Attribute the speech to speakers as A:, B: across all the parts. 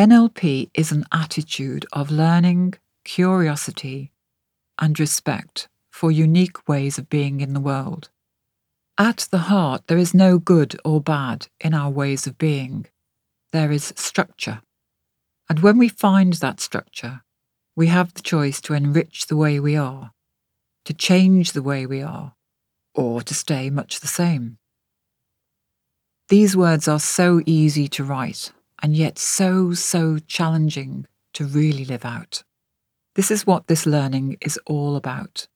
A: NLP is an attitude of learning, curiosity, and respect for unique ways of being in the world. At the heart, there is no good or bad in our ways of being. There is structure. And when we find that structure, we have the choice to enrich the way we are, to change the way we are, or to stay much the same. These words are so easy to write and yet so, so challenging to really live out. This is what this learning is all about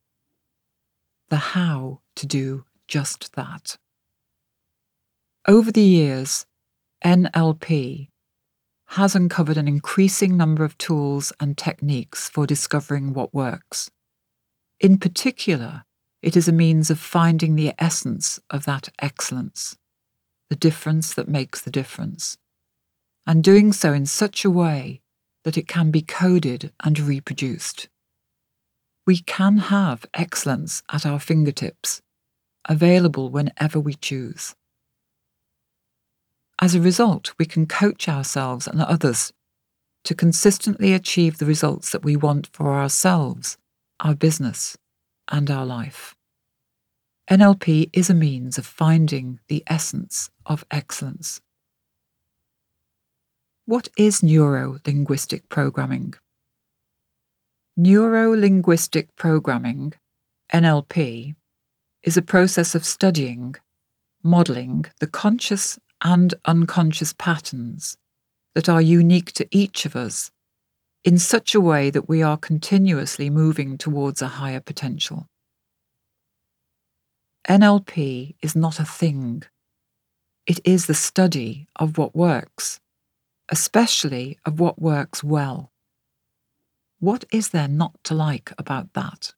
A: the how to do just that. Over the years, NLP has uncovered an increasing number of tools and techniques for discovering what works. In particular, it is a means of finding the essence of that excellence, the difference that makes the difference, and doing so in such a way that it can be coded and reproduced. We can have excellence at our fingertips, available whenever we choose. As a result, we can coach ourselves and others to consistently achieve the results that we want for ourselves, our business, and our life. NLP is a means of finding the essence of excellence. What is neuro linguistic programming? Neuro linguistic programming, NLP, is a process of studying, modelling the conscious and unconscious patterns that are unique to each of us in such a way that we are continuously moving towards a higher potential. NLP is not a thing, it is the study of what works, especially of what works well. What is there not to like about that?